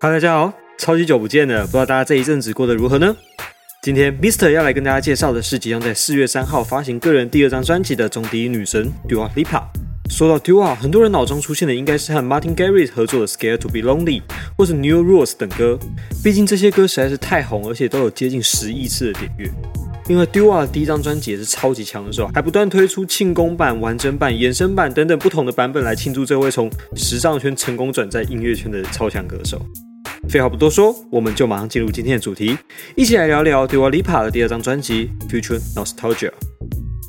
哈喽，大家好，超级久不见了，不知道大家这一阵子过得如何呢？今天 Mister 要来跟大家介绍的是即将在四月三号发行个人第二张专辑的中低音女神 Dua Lipa。说到 Dua，很多人脑中出现的应该是和 Martin Garrix 合作的《Scared to Be Lonely》或是《New Rules》等歌，毕竟这些歌实在是太红，而且都有接近十亿次的点阅。另外，Dua 的第一张专辑也是超级强的时候，还不断推出庆功版、完整版、延伸版等等不同的版本来庆祝这位从时尚圈成功转在音乐圈的超强歌手。废话不多说，我们就马上进入今天的主题，一起来聊聊 Dua Lipa 的第二张专辑《Future Nostalgia》。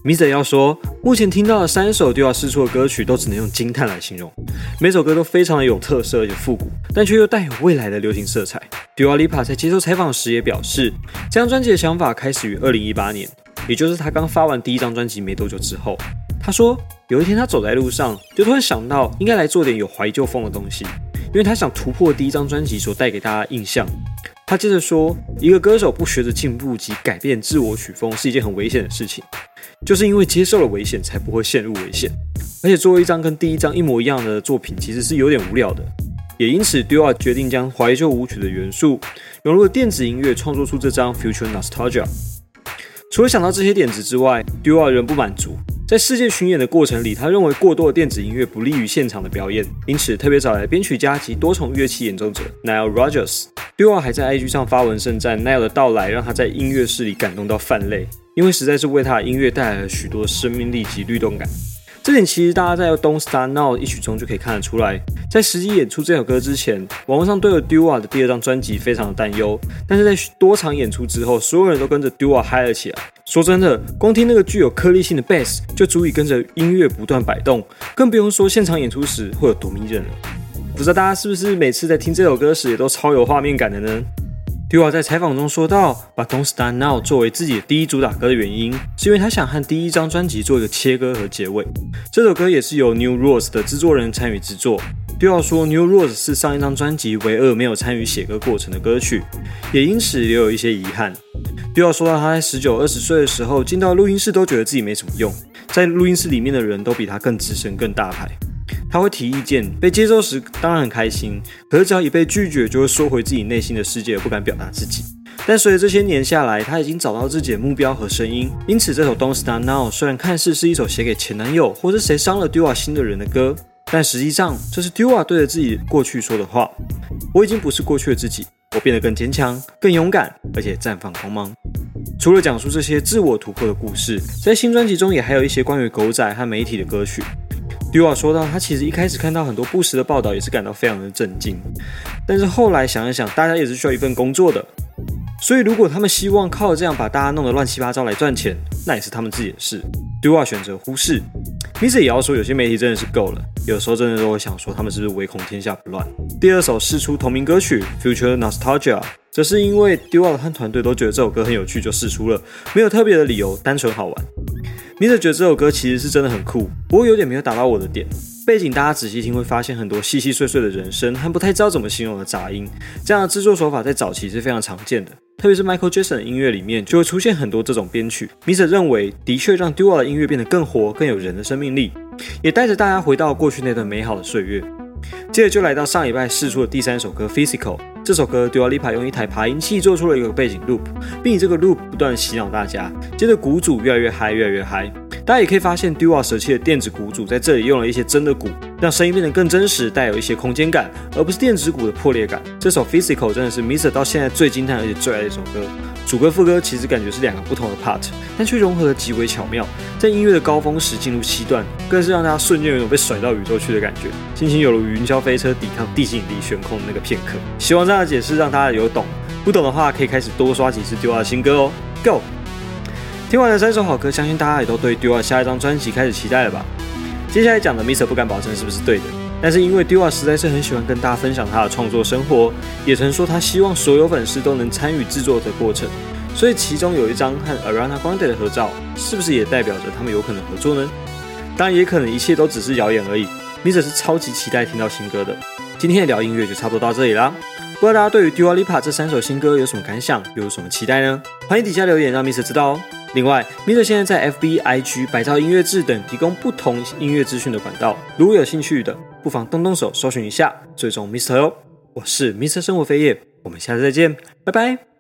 Mr. 要说，目前听到的三首 Dua 释出的歌曲都只能用惊叹来形容，每首歌都非常的有特色而且复古，但却又带有未来的流行色彩。Dua Lipa 在接受采访时也表示，这张专辑的想法开始于2018年，也就是他刚发完第一张专辑没多久之后。他说，有一天他走在路上，就突然想到应该来做点有怀旧风的东西。因为他想突破第一张专辑所带给大家的印象。他接着说，一个歌手不学着进步及改变自我曲风是一件很危险的事情，就是因为接受了危险，才不会陷入危险。而且做一张跟第一张一模一样的作品，其实是有点无聊的。也因此，Dua 决定将怀旧舞曲的元素融入电子音乐，创作出这张 Future Nostalgia。除了想到这些点子之外，Dua 仍不满足。在世界巡演的过程里，他认为过多的电子音乐不利于现场的表演，因此特别找来编曲家及多重乐器演奏者 Nile Rodgers。Dua 还在 IG 上发文盛赞 Nile 的到来，让他在音乐室里感动到泛泪，因为实在是为他的音乐带来了许多生命力及律动感。这点其实大家在《Don't Start Now》一曲中就可以看得出来。在实际演出这首歌之前，网络上对 Dua 的第二张专辑非常的担忧，但是在多场演出之后，所有人都跟着 Dua 嗨了起来。说真的，光听那个具有颗粒性的 bass 就足以跟着音乐不断摆动，更不用说现场演出时会有多迷人了。不知道大家是不是每次在听这首歌时也都超有画面感的呢？Dua 在采访中说到，把《Don't Start Now》作为自己的第一主打歌的原因，是因为他想和第一张专辑做一个切割和结尾。这首歌也是由 New Rules 的制作人参与制作。Dua 说，New Rules 是上一张专辑唯二没有参与写歌过程的歌曲，也因此也有一些遗憾。Dua 说到，他在十九、二十岁的时候进到录音室都觉得自己没什么用，在录音室里面的人都比他更资深、更大牌。他会提意见，被接受时当然很开心，可是只要一被拒绝，就会缩回自己内心的世界，不敢表达自己。但随着这些年下来，他已经找到自己的目标和声音，因此这首《Don't Start Now》虽然看似是一首写给前男友或是谁伤了 Dua 心的人的歌，但实际上这是 Dua 对着自己过去说的话。我已经不是过去的自己，我变得更坚强、更勇敢，而且绽放光芒。除了讲述这些自我突破的故事，在新专辑中也还有一些关于狗仔和媒体的歌曲。Dua 说到，他其实一开始看到很多不实的报道，也是感到非常的震惊。但是后来想一想，大家也是需要一份工作的，所以如果他们希望靠这样把大家弄得乱七八糟来赚钱，那也是他们自己的事。Dua 选择忽视。Miss 也要说，有些媒体真的是够了，有时候真的都会想说，他们是不是唯恐天下不乱？第二首试出同名歌曲《Future Nostalgia》，则是因为 Dua 和团队都觉得这首歌很有趣，就试出了，没有特别的理由，单纯好玩。米者觉得这首歌其实是真的很酷，不过有点没有打到我的点。背景大家仔细听会发现很多细细碎碎的人声和不太知道怎么形容的杂音，这样的制作手法在早期是非常常见的，特别是 Michael Jackson 的音乐里面就会出现很多这种编曲。米者认为的确让 Dua 的音乐变得更活、更有人的生命力，也带着大家回到过去那段美好的岁月。接着就来到上礼拜试出的第三首歌《Physical》。这首歌，Dua Lipa 用一台爬音器做出了一个背景 loop，并以这个 loop 不断洗脑大家。接着鼓组越来越嗨，越来越嗨。大家也可以发现，Dua 舍弃的电子鼓组在这里用了一些真的鼓，让声音变得更真实，带有一些空间感，而不是电子鼓的破裂感。这首 Physical 真的是 Mr. 到现在最惊叹而且最爱的一首歌。主歌副歌其实感觉是两个不同的 part，但却融合得极为巧妙。在音乐的高峰时进入 C 段，更是让大家瞬间有种被甩到宇宙去的感觉，心情有如云霄飞车抵抗地心引力悬空的那个片刻。希望这样的解释让大家有懂，不懂的话可以开始多刷几次 Dua 的新歌哦。Go！听完了三首好歌，相信大家也都对 Dua 下一张专辑开始期待了吧？接下来讲的 Mr. 不敢保证是不是对的，但是因为 Dua 实在是很喜欢跟大家分享他的创作生活，也曾说他希望所有粉丝都能参与制作的过程。所以其中有一张和 Ariana Grande 的合照，是不是也代表着他们有可能合作呢？当然也可能一切都只是谣言而已。Mr. 是超级期待听到新歌的。今天的聊音乐就差不多到这里啦。不知道大家对于 Dua Lipa 这三首新歌有什么感想，又有什么期待呢？欢迎底下留言让 Mr. 知道哦。另外，Mr. 现在在 FB、IG、百兆音乐志等提供不同音乐资讯的管道，如果有兴趣的，不妨动动手搜寻一下，追踪 Mr. 哦。我是 Mr 生活飞叶，我们下次再见，拜拜。